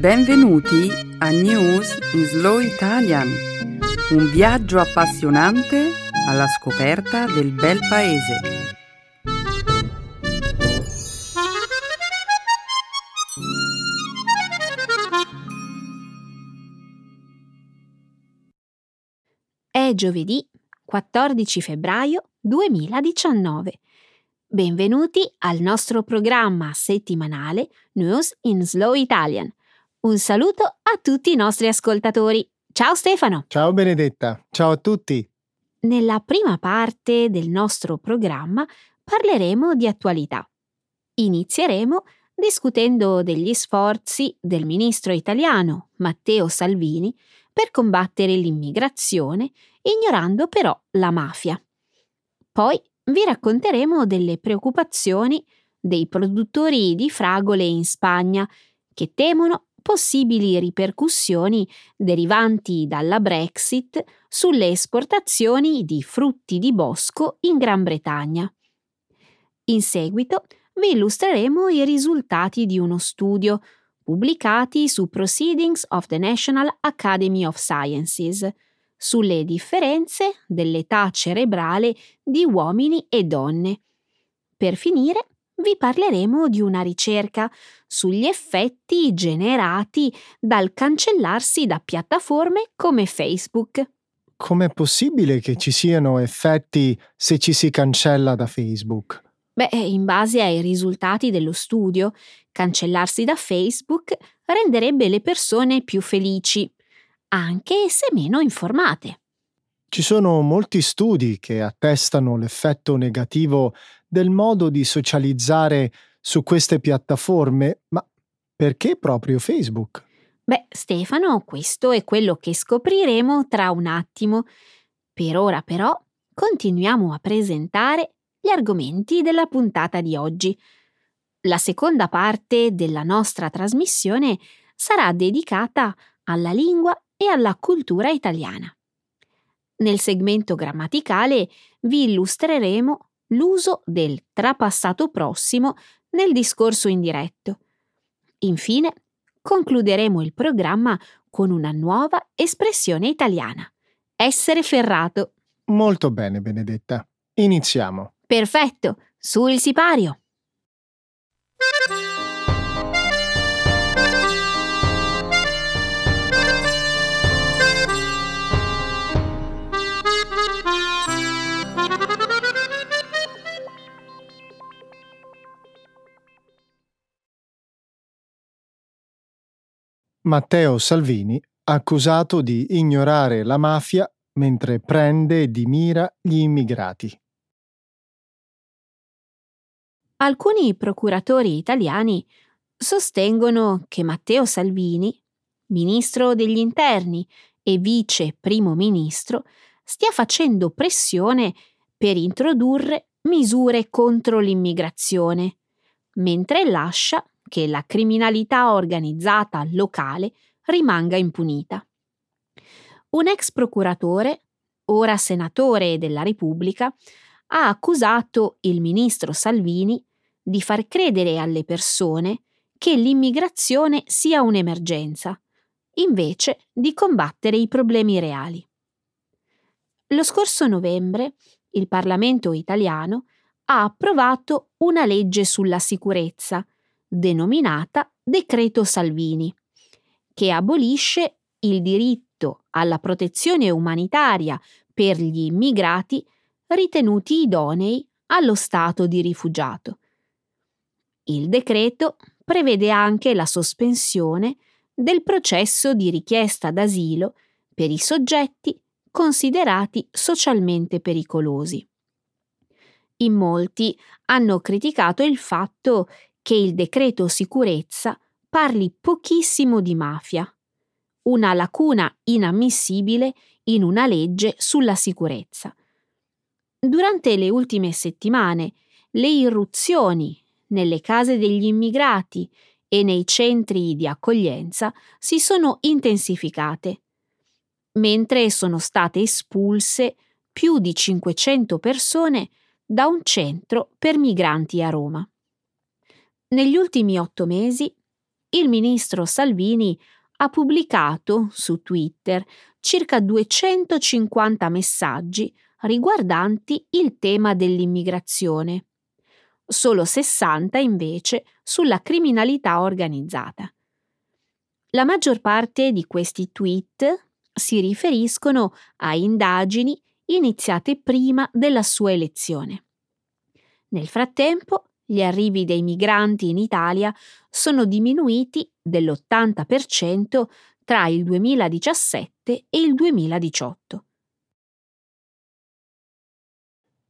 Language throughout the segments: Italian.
Benvenuti a News in Slow Italian, un viaggio appassionante alla scoperta del bel paese. È giovedì 14 febbraio 2019. Benvenuti al nostro programma settimanale News in Slow Italian. Un saluto a tutti i nostri ascoltatori. Ciao Stefano! Ciao Benedetta, ciao a tutti! Nella prima parte del nostro programma parleremo di attualità. Inizieremo discutendo degli sforzi del ministro italiano Matteo Salvini per combattere l'immigrazione, ignorando però la mafia. Poi vi racconteremo delle preoccupazioni dei produttori di fragole in Spagna che temono possibili ripercussioni derivanti dalla Brexit sulle esportazioni di frutti di bosco in Gran Bretagna. In seguito vi illustreremo i risultati di uno studio pubblicati su Proceedings of the National Academy of Sciences sulle differenze dell'età cerebrale di uomini e donne. Per finire, vi parleremo di una ricerca sugli effetti generati dal cancellarsi da piattaforme come Facebook. Com'è possibile che ci siano effetti se ci si cancella da Facebook? Beh, in base ai risultati dello studio, cancellarsi da Facebook renderebbe le persone più felici, anche se meno informate. Ci sono molti studi che attestano l'effetto negativo del modo di socializzare su queste piattaforme, ma perché proprio Facebook? Beh, Stefano, questo è quello che scopriremo tra un attimo. Per ora però continuiamo a presentare gli argomenti della puntata di oggi. La seconda parte della nostra trasmissione sarà dedicata alla lingua e alla cultura italiana. Nel segmento grammaticale vi illustreremo l'uso del trapassato prossimo nel discorso indiretto. Infine, concluderemo il programma con una nuova espressione italiana. Essere ferrato. Molto bene, Benedetta. Iniziamo. Perfetto, su il sipario. Matteo Salvini accusato di ignorare la mafia mentre prende di mira gli immigrati. Alcuni procuratori italiani sostengono che Matteo Salvini, ministro degli interni e vice primo ministro, stia facendo pressione per introdurre misure contro l'immigrazione, mentre lascia che la criminalità organizzata locale rimanga impunita. Un ex procuratore, ora senatore della Repubblica, ha accusato il ministro Salvini di far credere alle persone che l'immigrazione sia un'emergenza, invece di combattere i problemi reali. Lo scorso novembre il Parlamento italiano ha approvato una legge sulla sicurezza denominata Decreto Salvini, che abolisce il diritto alla protezione umanitaria per gli immigrati ritenuti idonei allo stato di rifugiato. Il decreto prevede anche la sospensione del processo di richiesta d'asilo per i soggetti considerati socialmente pericolosi. In molti hanno criticato il fatto che il decreto sicurezza parli pochissimo di mafia, una lacuna inammissibile in una legge sulla sicurezza. Durante le ultime settimane, le irruzioni nelle case degli immigrati e nei centri di accoglienza si sono intensificate, mentre sono state espulse più di 500 persone da un centro per migranti a Roma. Negli ultimi otto mesi il ministro Salvini ha pubblicato su Twitter circa 250 messaggi riguardanti il tema dell'immigrazione, solo 60 invece sulla criminalità organizzata. La maggior parte di questi tweet si riferiscono a indagini iniziate prima della sua elezione. Nel frattempo, gli arrivi dei migranti in Italia sono diminuiti dell'80% tra il 2017 e il 2018.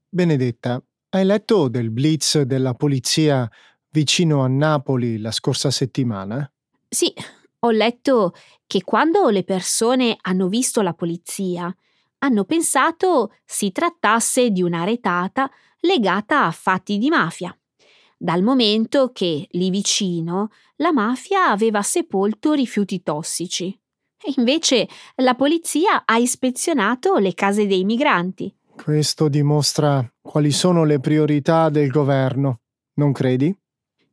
Benedetta, hai letto del blitz della polizia vicino a Napoli la scorsa settimana? Sì, ho letto che quando le persone hanno visto la polizia, hanno pensato si trattasse di una retata legata a fatti di mafia, dal momento che lì vicino la mafia aveva sepolto rifiuti tossici. E invece la polizia ha ispezionato le case dei migranti. Questo dimostra quali sono le priorità del governo, non credi?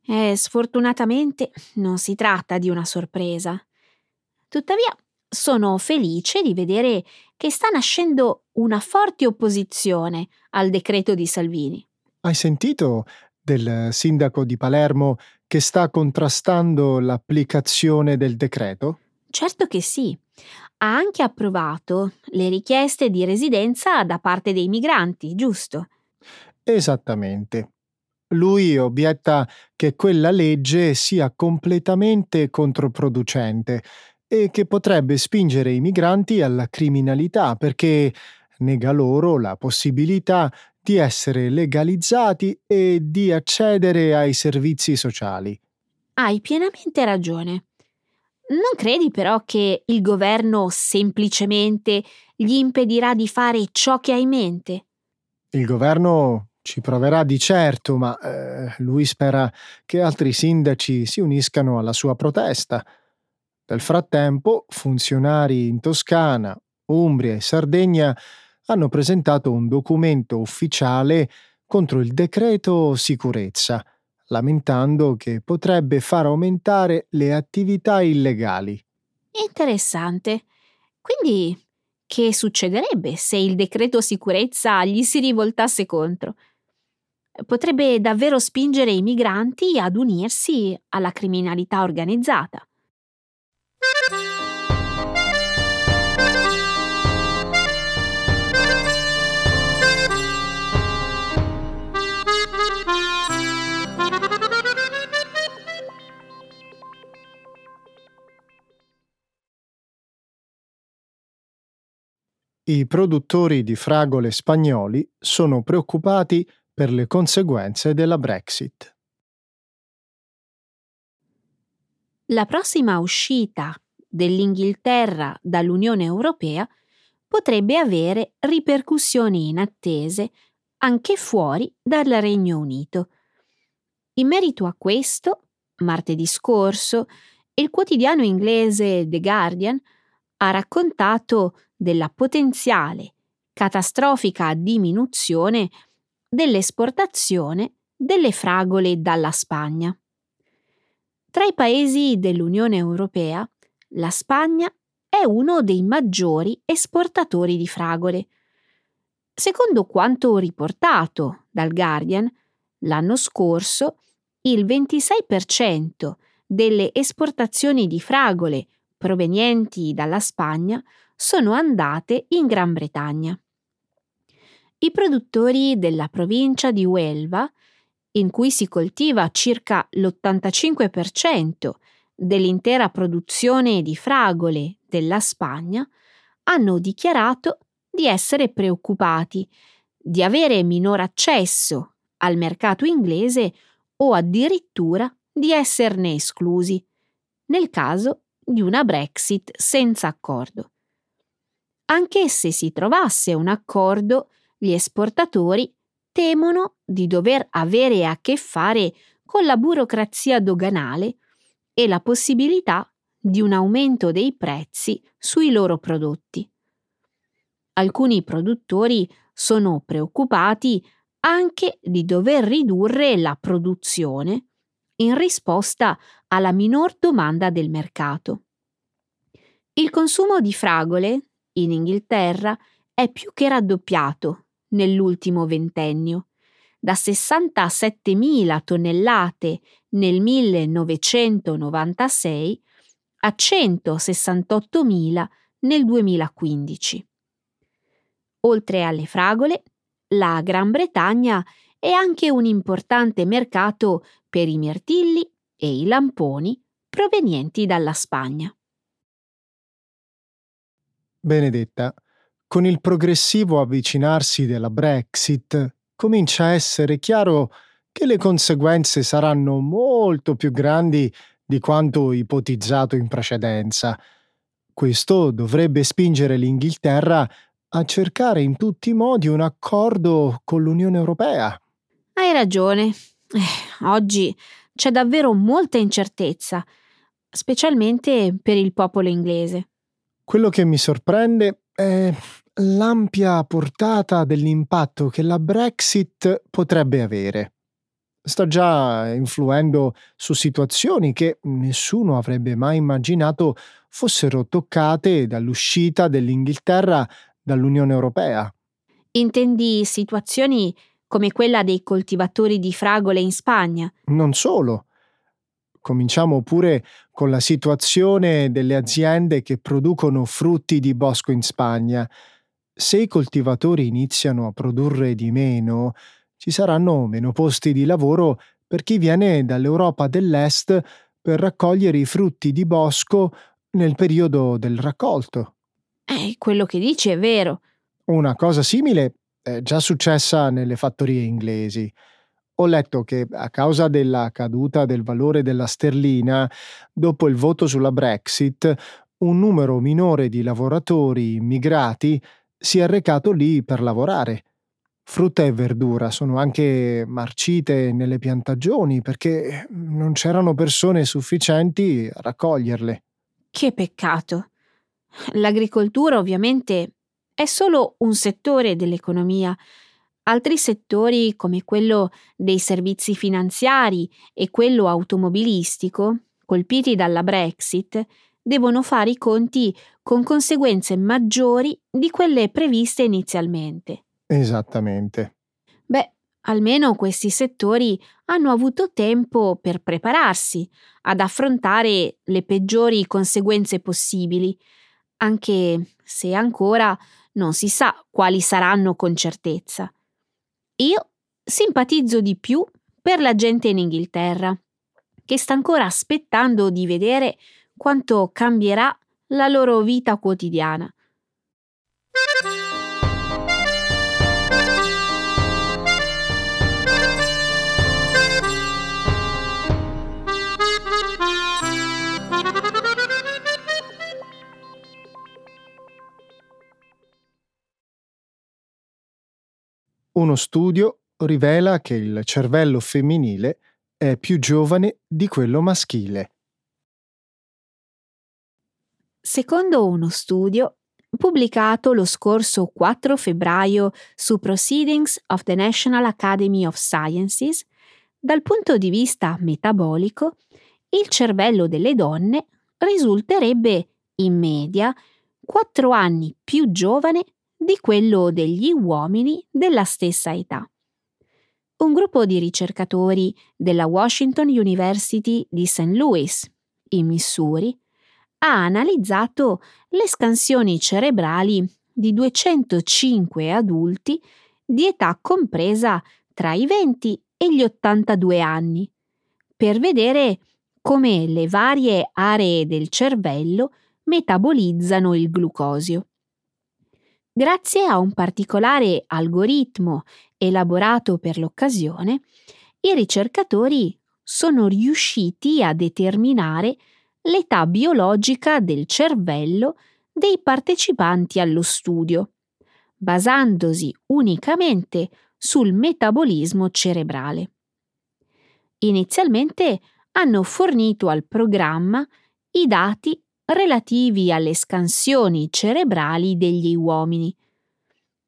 Eh, sfortunatamente non si tratta di una sorpresa. Tuttavia, sono felice di vedere che sta nascendo una forte opposizione al decreto di Salvini. Hai sentito del sindaco di Palermo che sta contrastando l'applicazione del decreto? Certo che sì. Ha anche approvato le richieste di residenza da parte dei migranti, giusto? Esattamente. Lui obietta che quella legge sia completamente controproducente e che potrebbe spingere i migranti alla criminalità perché nega loro la possibilità di essere legalizzati e di accedere ai servizi sociali. Hai pienamente ragione. Non credi però che il governo semplicemente gli impedirà di fare ciò che ha in mente? Il governo ci proverà di certo, ma eh, lui spera che altri sindaci si uniscano alla sua protesta. Nel frattempo, funzionari in Toscana, Umbria e Sardegna hanno presentato un documento ufficiale contro il decreto sicurezza, lamentando che potrebbe far aumentare le attività illegali. Interessante. Quindi che succederebbe se il decreto sicurezza gli si rivoltasse contro? Potrebbe davvero spingere i migranti ad unirsi alla criminalità organizzata. I produttori di fragole spagnoli sono preoccupati per le conseguenze della Brexit. La prossima uscita dell'Inghilterra dall'Unione Europea potrebbe avere ripercussioni inattese anche fuori dal Regno Unito. In merito a questo, martedì scorso, il quotidiano inglese The Guardian ha raccontato della potenziale catastrofica diminuzione dell'esportazione delle fragole dalla Spagna. Tra i paesi dell'Unione Europea, la Spagna è uno dei maggiori esportatori di fragole. Secondo quanto riportato dal Guardian, l'anno scorso il 26% delle esportazioni di fragole provenienti dalla Spagna sono andate in Gran Bretagna. I produttori della provincia di Huelva, in cui si coltiva circa l'85% dell'intera produzione di fragole della Spagna, hanno dichiarato di essere preoccupati di avere minor accesso al mercato inglese o addirittura di esserne esclusi, nel caso di una Brexit senza accordo. Anche se si trovasse un accordo, gli esportatori temono di dover avere a che fare con la burocrazia doganale e la possibilità di un aumento dei prezzi sui loro prodotti. Alcuni produttori sono preoccupati anche di dover ridurre la produzione in risposta alla minor domanda del mercato. Il consumo di fragole in Inghilterra è più che raddoppiato nell'ultimo ventennio, da 67.000 tonnellate nel 1996 a 168.000 nel 2015. Oltre alle fragole, la Gran Bretagna è anche un importante mercato per i mirtilli e i lamponi provenienti dalla Spagna. Benedetta, con il progressivo avvicinarsi della Brexit, comincia a essere chiaro che le conseguenze saranno molto più grandi di quanto ipotizzato in precedenza. Questo dovrebbe spingere l'Inghilterra a cercare in tutti i modi un accordo con l'Unione Europea. Hai ragione. Eh, oggi c'è davvero molta incertezza, specialmente per il popolo inglese. Quello che mi sorprende è l'ampia portata dell'impatto che la Brexit potrebbe avere. Sta già influendo su situazioni che nessuno avrebbe mai immaginato fossero toccate dall'uscita dell'Inghilterra dall'Unione Europea. Intendi situazioni come quella dei coltivatori di fragole in Spagna? Non solo. Cominciamo pure con la situazione delle aziende che producono frutti di bosco in Spagna. Se i coltivatori iniziano a produrre di meno, ci saranno meno posti di lavoro per chi viene dall'Europa dell'Est per raccogliere i frutti di bosco nel periodo del raccolto. Eh, quello che dici è vero. Una cosa simile è già successa nelle fattorie inglesi. Ho letto che a causa della caduta del valore della sterlina, dopo il voto sulla Brexit, un numero minore di lavoratori immigrati si è recato lì per lavorare. Frutta e verdura sono anche marcite nelle piantagioni perché non c'erano persone sufficienti a raccoglierle. Che peccato. L'agricoltura ovviamente è solo un settore dell'economia Altri settori come quello dei servizi finanziari e quello automobilistico, colpiti dalla Brexit, devono fare i conti con conseguenze maggiori di quelle previste inizialmente. Esattamente. Beh, almeno questi settori hanno avuto tempo per prepararsi ad affrontare le peggiori conseguenze possibili, anche se ancora non si sa quali saranno con certezza. Io simpatizzo di più per la gente in Inghilterra, che sta ancora aspettando di vedere quanto cambierà la loro vita quotidiana. Uno studio rivela che il cervello femminile è più giovane di quello maschile. Secondo uno studio pubblicato lo scorso 4 febbraio su Proceedings of the National Academy of Sciences, dal punto di vista metabolico, il cervello delle donne risulterebbe in media 4 anni più giovane di quello degli uomini della stessa età. Un gruppo di ricercatori della Washington University di St. Louis, in Missouri, ha analizzato le scansioni cerebrali di 205 adulti di età compresa tra i 20 e gli 82 anni, per vedere come le varie aree del cervello metabolizzano il glucosio. Grazie a un particolare algoritmo elaborato per l'occasione, i ricercatori sono riusciti a determinare l'età biologica del cervello dei partecipanti allo studio, basandosi unicamente sul metabolismo cerebrale. Inizialmente hanno fornito al programma i dati relativi alle scansioni cerebrali degli uomini.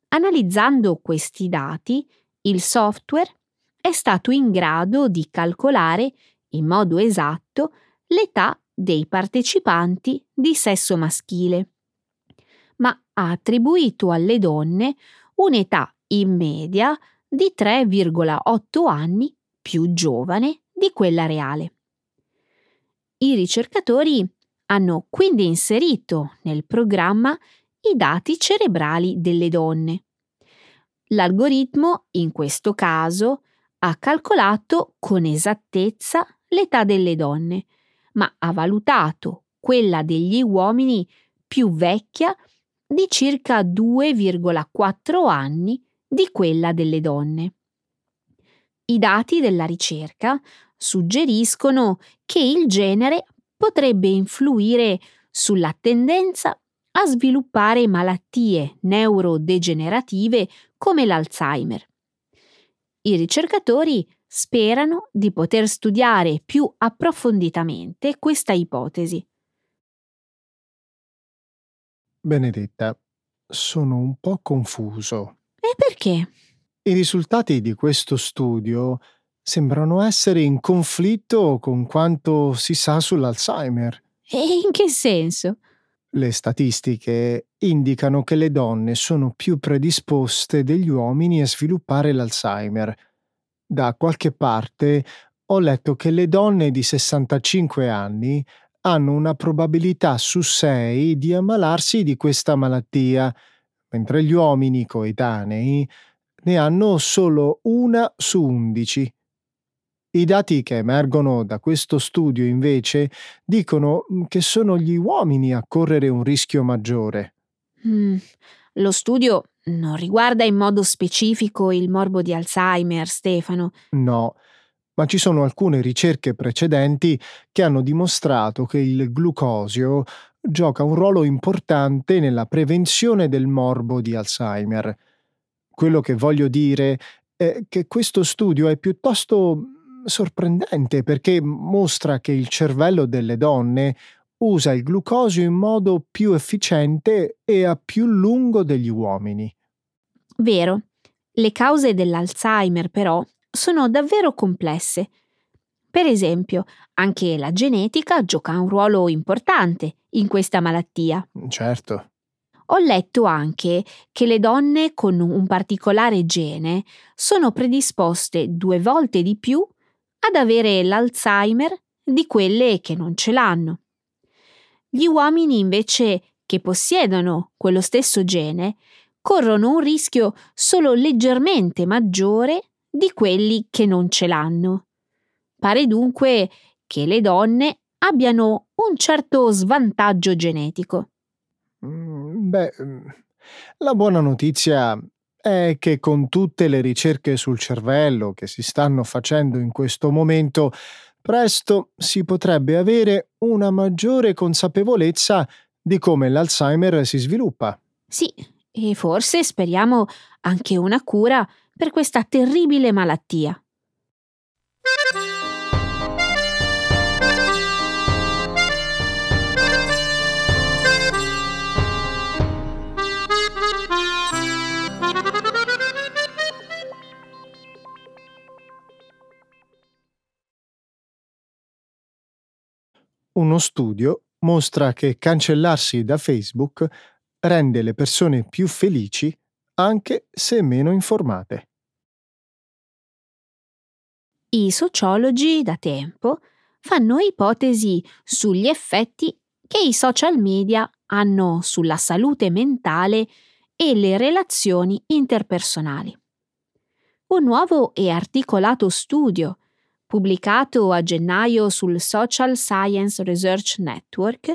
Analizzando questi dati, il software è stato in grado di calcolare in modo esatto l'età dei partecipanti di sesso maschile, ma ha attribuito alle donne un'età in media di 3,8 anni più giovane di quella reale. I ricercatori hanno quindi inserito nel programma i dati cerebrali delle donne. L'algoritmo, in questo caso, ha calcolato con esattezza l'età delle donne, ma ha valutato quella degli uomini più vecchia di circa 2,4 anni di quella delle donne. I dati della ricerca suggeriscono che il genere potrebbe influire sulla tendenza a sviluppare malattie neurodegenerative come l'Alzheimer. I ricercatori sperano di poter studiare più approfonditamente questa ipotesi. Benedetta, sono un po' confuso. E perché? I risultati di questo studio sembrano essere in conflitto con quanto si sa sull'Alzheimer. E in che senso? Le statistiche indicano che le donne sono più predisposte degli uomini a sviluppare l'Alzheimer. Da qualche parte ho letto che le donne di 65 anni hanno una probabilità su 6 di ammalarsi di questa malattia, mentre gli uomini coetanei ne hanno solo una su 11. I dati che emergono da questo studio, invece, dicono mm, che sono gli uomini a correre un rischio maggiore. Mm, lo studio non riguarda in modo specifico il morbo di Alzheimer, Stefano. No, ma ci sono alcune ricerche precedenti che hanno dimostrato che il glucosio gioca un ruolo importante nella prevenzione del morbo di Alzheimer. Quello che voglio dire è che questo studio è piuttosto sorprendente perché mostra che il cervello delle donne usa il glucosio in modo più efficiente e a più lungo degli uomini. Vero. Le cause dell'Alzheimer, però, sono davvero complesse. Per esempio, anche la genetica gioca un ruolo importante in questa malattia. Certo. Ho letto anche che le donne con un particolare gene sono predisposte due volte di più ad avere l'Alzheimer di quelle che non ce l'hanno. Gli uomini invece che possiedono quello stesso gene corrono un rischio solo leggermente maggiore di quelli che non ce l'hanno. Pare dunque che le donne abbiano un certo svantaggio genetico. Mm, beh, mm, la buona notizia è che con tutte le ricerche sul cervello che si stanno facendo in questo momento, presto si potrebbe avere una maggiore consapevolezza di come l'Alzheimer si sviluppa. Sì, e forse speriamo anche una cura per questa terribile malattia. Uno studio mostra che cancellarsi da Facebook rende le persone più felici anche se meno informate. I sociologi da tempo fanno ipotesi sugli effetti che i social media hanno sulla salute mentale e le relazioni interpersonali. Un nuovo e articolato studio pubblicato a gennaio sul Social Science Research Network,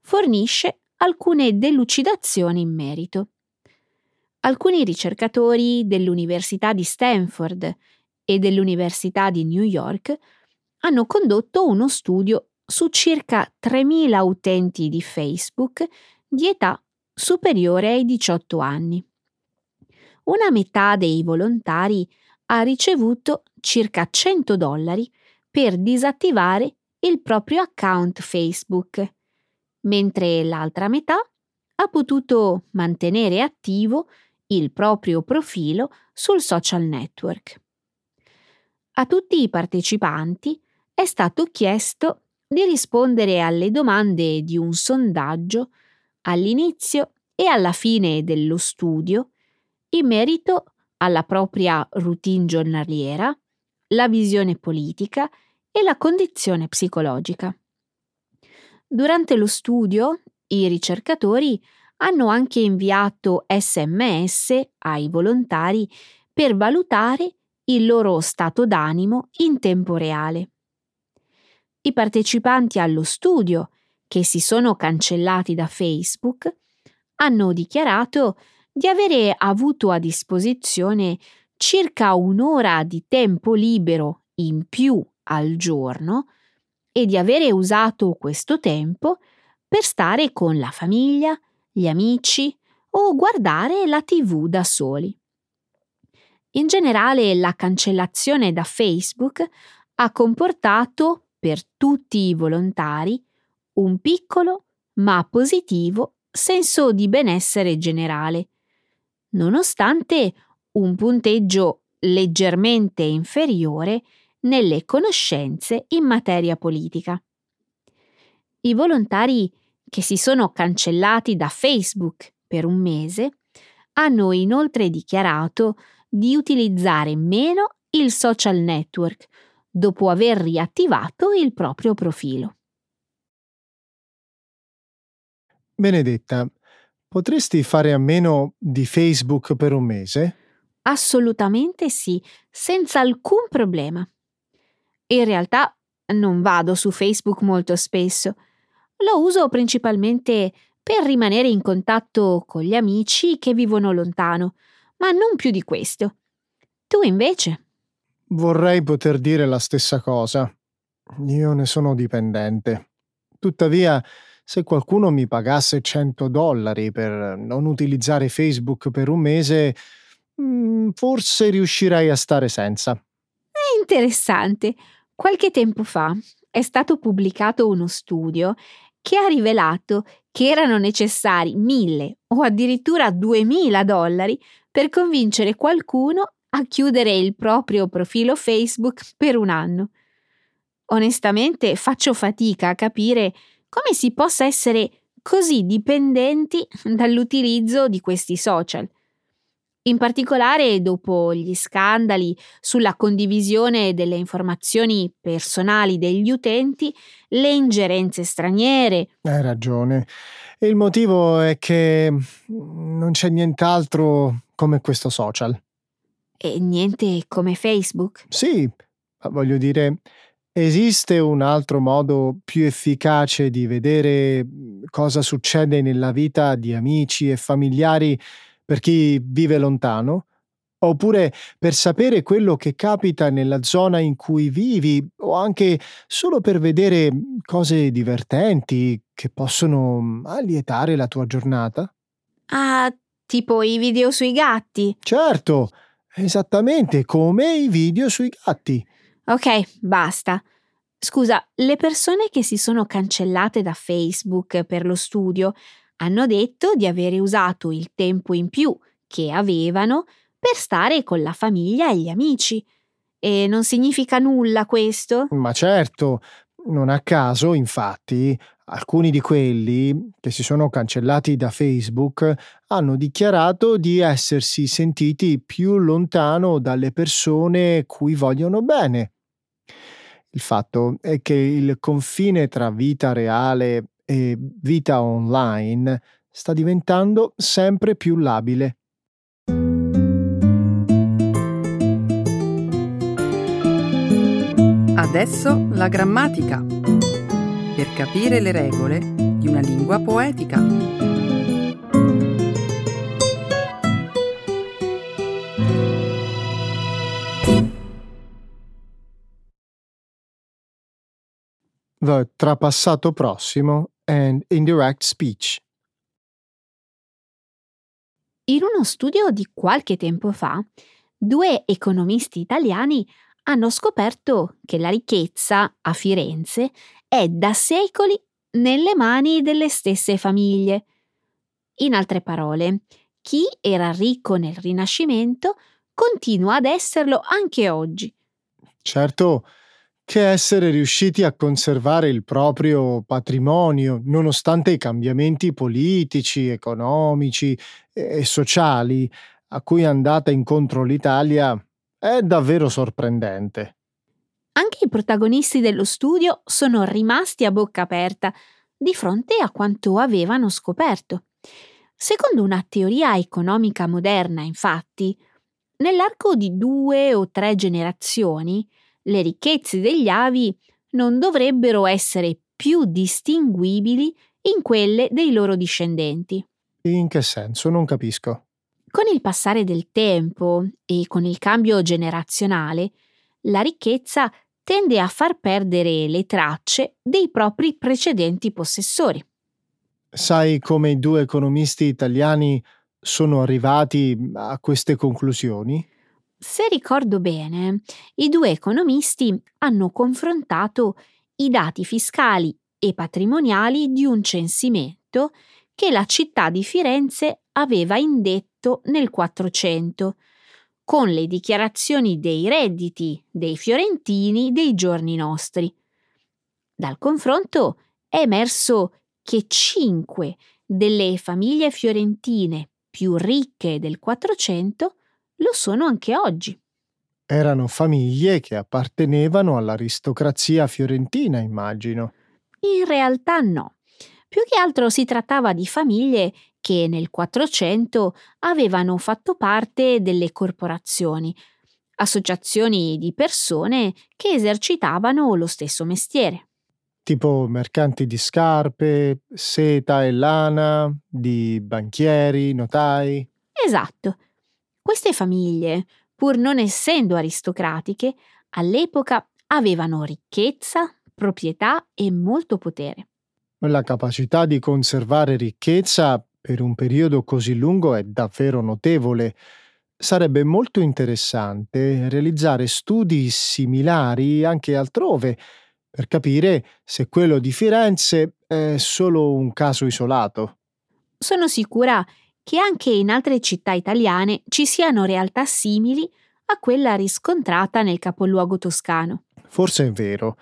fornisce alcune delucidazioni in merito. Alcuni ricercatori dell'Università di Stanford e dell'Università di New York hanno condotto uno studio su circa 3.000 utenti di Facebook di età superiore ai 18 anni. Una metà dei volontari ha ricevuto circa 100 dollari per disattivare il proprio account Facebook, mentre l'altra metà ha potuto mantenere attivo il proprio profilo sul social network. A tutti i partecipanti è stato chiesto di rispondere alle domande di un sondaggio all'inizio e alla fine dello studio in merito alla propria routine giornaliera, la visione politica e la condizione psicologica. Durante lo studio, i ricercatori hanno anche inviato sms ai volontari per valutare il loro stato d'animo in tempo reale. I partecipanti allo studio, che si sono cancellati da Facebook, hanno dichiarato di avere avuto a disposizione circa un'ora di tempo libero in più al giorno e di avere usato questo tempo per stare con la famiglia, gli amici o guardare la tv da soli. In generale la cancellazione da Facebook ha comportato per tutti i volontari un piccolo ma positivo senso di benessere generale, nonostante un punteggio leggermente inferiore nelle conoscenze in materia politica. I volontari che si sono cancellati da Facebook per un mese hanno inoltre dichiarato di utilizzare meno il social network dopo aver riattivato il proprio profilo. Benedetta, potresti fare a meno di Facebook per un mese? Assolutamente sì, senza alcun problema. In realtà non vado su Facebook molto spesso. Lo uso principalmente per rimanere in contatto con gli amici che vivono lontano, ma non più di questo. Tu invece? Vorrei poter dire la stessa cosa. Io ne sono dipendente. Tuttavia, se qualcuno mi pagasse 100 dollari per non utilizzare Facebook per un mese, mm, forse riuscirei a stare senza. È interessante. Qualche tempo fa è stato pubblicato uno studio che ha rivelato che erano necessari 1000 o addirittura 2000 dollari per convincere qualcuno a chiudere il proprio profilo Facebook per un anno. Onestamente faccio fatica a capire come si possa essere così dipendenti dall'utilizzo di questi social. In particolare dopo gli scandali sulla condivisione delle informazioni personali degli utenti, le ingerenze straniere. Hai ragione. Il motivo è che non c'è nient'altro come questo social. E niente come Facebook? Sì, voglio dire, Esiste un altro modo più efficace di vedere mhmm, cosa succede nella vita di amici e familiari per chi vive lontano? Oppure per sapere quello che capita nella zona in cui vivi o anche solo per vedere mhmm, cose divertenti che possono mhmm, allietare la tua giornata? Ah, tipo i video sui gatti? Certo, esattamente come i video sui gatti. Ok, basta. Scusa, le persone che si sono cancellate da Facebook per lo studio hanno detto di avere usato il tempo in più che avevano per stare con la famiglia e gli amici. E non significa nulla questo? Ma certo, non a caso, infatti, alcuni di quelli che si sono cancellati da Facebook hanno dichiarato di essersi sentiti più lontano dalle persone cui vogliono bene. Il fatto è che il confine tra vita reale e vita online sta diventando sempre più labile. Adesso la grammatica. Per capire le regole di una lingua poetica. The trapassato prossimo and indirect speech. In uno studio di qualche tempo fa, due economisti italiani hanno scoperto che la ricchezza a Firenze è da secoli nelle mani delle stesse famiglie. In altre parole, chi era ricco nel Rinascimento continua ad esserlo anche oggi. Certo, che essere riusciti a conservare il proprio patrimonio, nonostante i cambiamenti politici, economici e sociali a cui è andata incontro l'Italia, è davvero sorprendente. Anche i protagonisti dello studio sono rimasti a bocca aperta di fronte a quanto avevano scoperto. Secondo una teoria economica moderna, infatti, nell'arco di due o tre generazioni, le ricchezze degli avi non dovrebbero essere più distinguibili in quelle dei loro discendenti. In che senso? Non capisco. Con il passare del tempo e con il cambio generazionale, la ricchezza tende a far perdere le tracce dei propri precedenti possessori. Sai come i due economisti italiani sono arrivati a queste conclusioni? Se ricordo bene, i due economisti hanno confrontato i dati fiscali e patrimoniali di un censimento che la città di Firenze aveva indetto nel 400, con le dichiarazioni dei redditi dei fiorentini dei giorni nostri. Dal confronto è emerso che cinque delle famiglie fiorentine più ricche del 400 lo sono anche oggi. Erano famiglie che appartenevano all'aristocrazia fiorentina, immagino. In realtà no. Più che altro si trattava di famiglie che nel 400 avevano fatto parte delle corporazioni, associazioni di persone che esercitavano lo stesso mestiere. Tipo mercanti di scarpe, seta e lana, di banchieri, notai. Esatto. Queste famiglie, pur non essendo aristocratiche, all'epoca avevano ricchezza, proprietà e molto potere. La capacità di conservare ricchezza per un periodo così lungo è davvero notevole. Sarebbe molto interessante realizzare studi similari anche altrove per capire se quello di Firenze è solo un caso isolato. Sono sicura che anche in altre città italiane ci siano realtà simili a quella riscontrata nel capoluogo toscano. Forse è vero.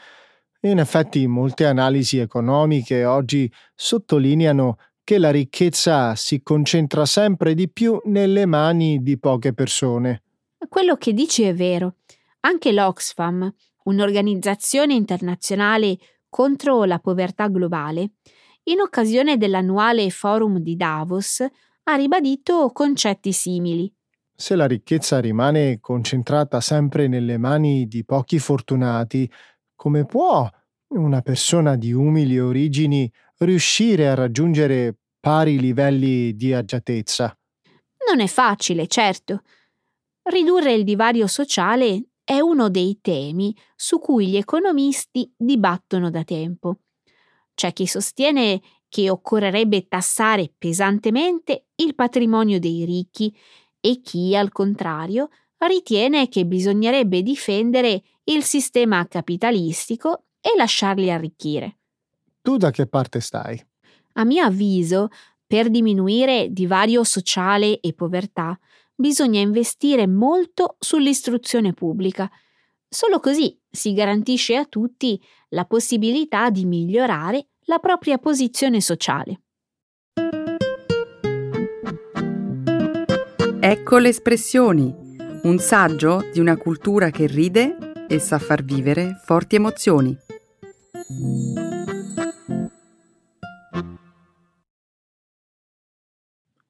In effetti molte analisi economiche oggi sottolineano che la ricchezza si concentra sempre di più nelle mani di poche persone. Quello che dici è vero. Anche l'Oxfam, un'organizzazione internazionale contro la povertà globale, in occasione dell'annuale forum di Davos, ha ribadito concetti simili. Se la ricchezza rimane concentrata sempre nelle mani di pochi fortunati, come può una persona di umili origini riuscire a raggiungere pari livelli di agiatezza? Non è facile, certo. Ridurre il divario sociale è uno dei temi su cui gli economisti dibattono da tempo. C'è chi sostiene che occorrerebbe tassare pesantemente il patrimonio dei ricchi e chi, al contrario, ritiene che bisognerebbe difendere il sistema capitalistico e lasciarli arricchire. Tu da che parte stai? A mio avviso, per diminuire divario sociale e povertà, bisogna investire molto sull'istruzione pubblica. Solo così si garantisce a tutti la possibilità di migliorare la propria posizione sociale. Ecco le espressioni, un saggio di una cultura che ride e sa far vivere forti emozioni.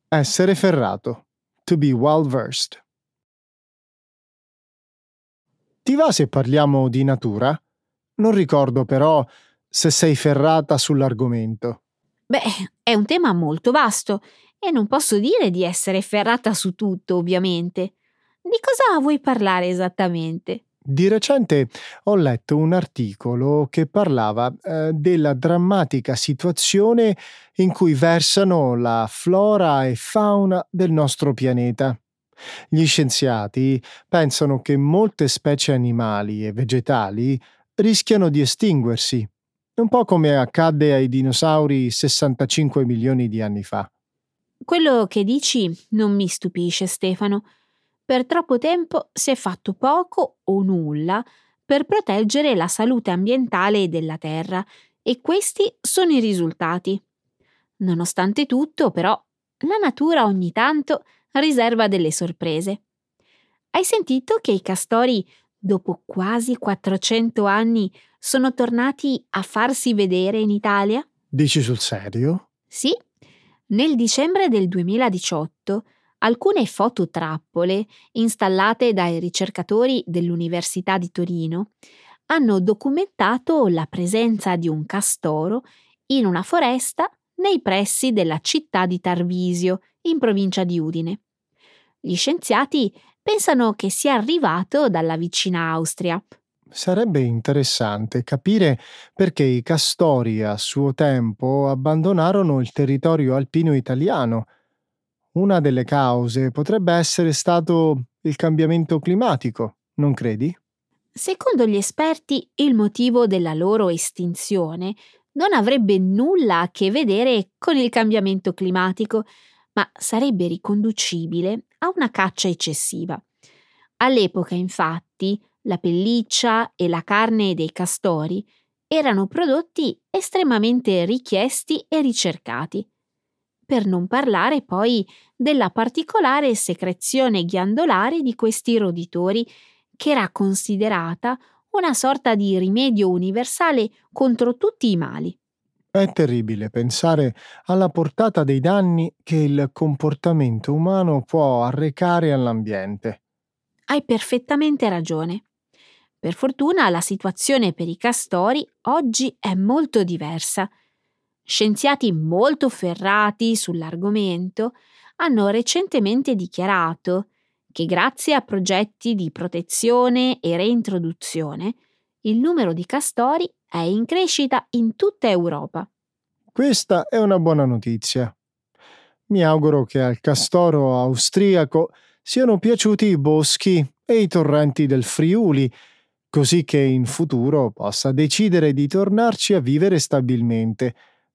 Essere ferrato. To be well versed. Ti va se parliamo di natura? Non ricordo però se sei ferrata sull'argomento. Beh, è un tema molto vasto e non posso dire di essere ferrata su tutto, ovviamente. Di cosa vuoi parlare esattamente? Di recente ho letto un articolo che parlava eh, della drammatica situazione in cui versano la flora e fauna del nostro pianeta. Gli scienziati pensano che molte specie animali e vegetali rischiano di estinguersi un po' come accadde ai dinosauri 65 milioni di anni fa. Quello che dici non mi stupisce, Stefano. Per troppo tempo si è fatto poco o nulla per proteggere la salute ambientale della Terra e questi sono i risultati. Nonostante tutto, però, la natura ogni tanto riserva delle sorprese. Hai sentito che i castori, dopo quasi 400 anni, sono tornati a farsi vedere in Italia? Dici sul serio? Sì. Nel dicembre del 2018 alcune fototrappole installate dai ricercatori dell'Università di Torino hanno documentato la presenza di un castoro in una foresta nei pressi della città di Tarvisio, in provincia di Udine. Gli scienziati pensano che sia arrivato dalla vicina Austria. Sarebbe interessante capire perché i castori a suo tempo abbandonarono il territorio alpino italiano. Una delle cause potrebbe essere stato il cambiamento climatico, non credi? Secondo gli esperti, il motivo della loro estinzione non avrebbe nulla a che vedere con il cambiamento climatico, ma sarebbe riconducibile a una caccia eccessiva. All'epoca, infatti, la pelliccia e la carne dei castori erano prodotti estremamente richiesti e ricercati. Per non parlare poi della particolare secrezione ghiandolare di questi roditori, che era considerata una sorta di rimedio universale contro tutti i mali. È terribile pensare alla portata dei danni che il comportamento umano può arrecare all'ambiente. Hai perfettamente ragione. Per fortuna la situazione per i castori oggi è molto diversa. Scienziati molto ferrati sull'argomento hanno recentemente dichiarato che grazie a progetti di protezione e reintroduzione il numero di castori è in crescita in tutta Europa. Questa è una buona notizia. Mi auguro che al castoro austriaco siano piaciuti i boschi e i torrenti del Friuli, così che in futuro possa decidere di tornarci a vivere stabilmente,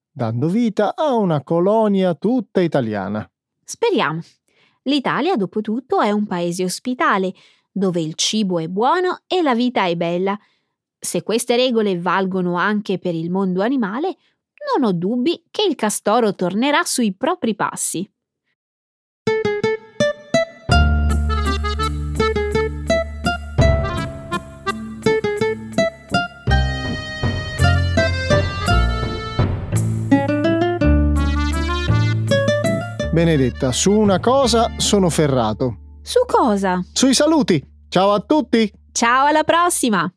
dando vita a una colonia tutta italiana. Speriamo. L'Italia, dopo tutto, è un paese ospitale, dove il cibo è buono e la vita è bella. Se queste regole valgono anche per il mondo animale, non ho dubbi che il castoro tornerà sui propri passi. Benedetta, su una cosa sono ferrato. Su cosa? Sui saluti. Ciao a tutti. Ciao, alla prossima.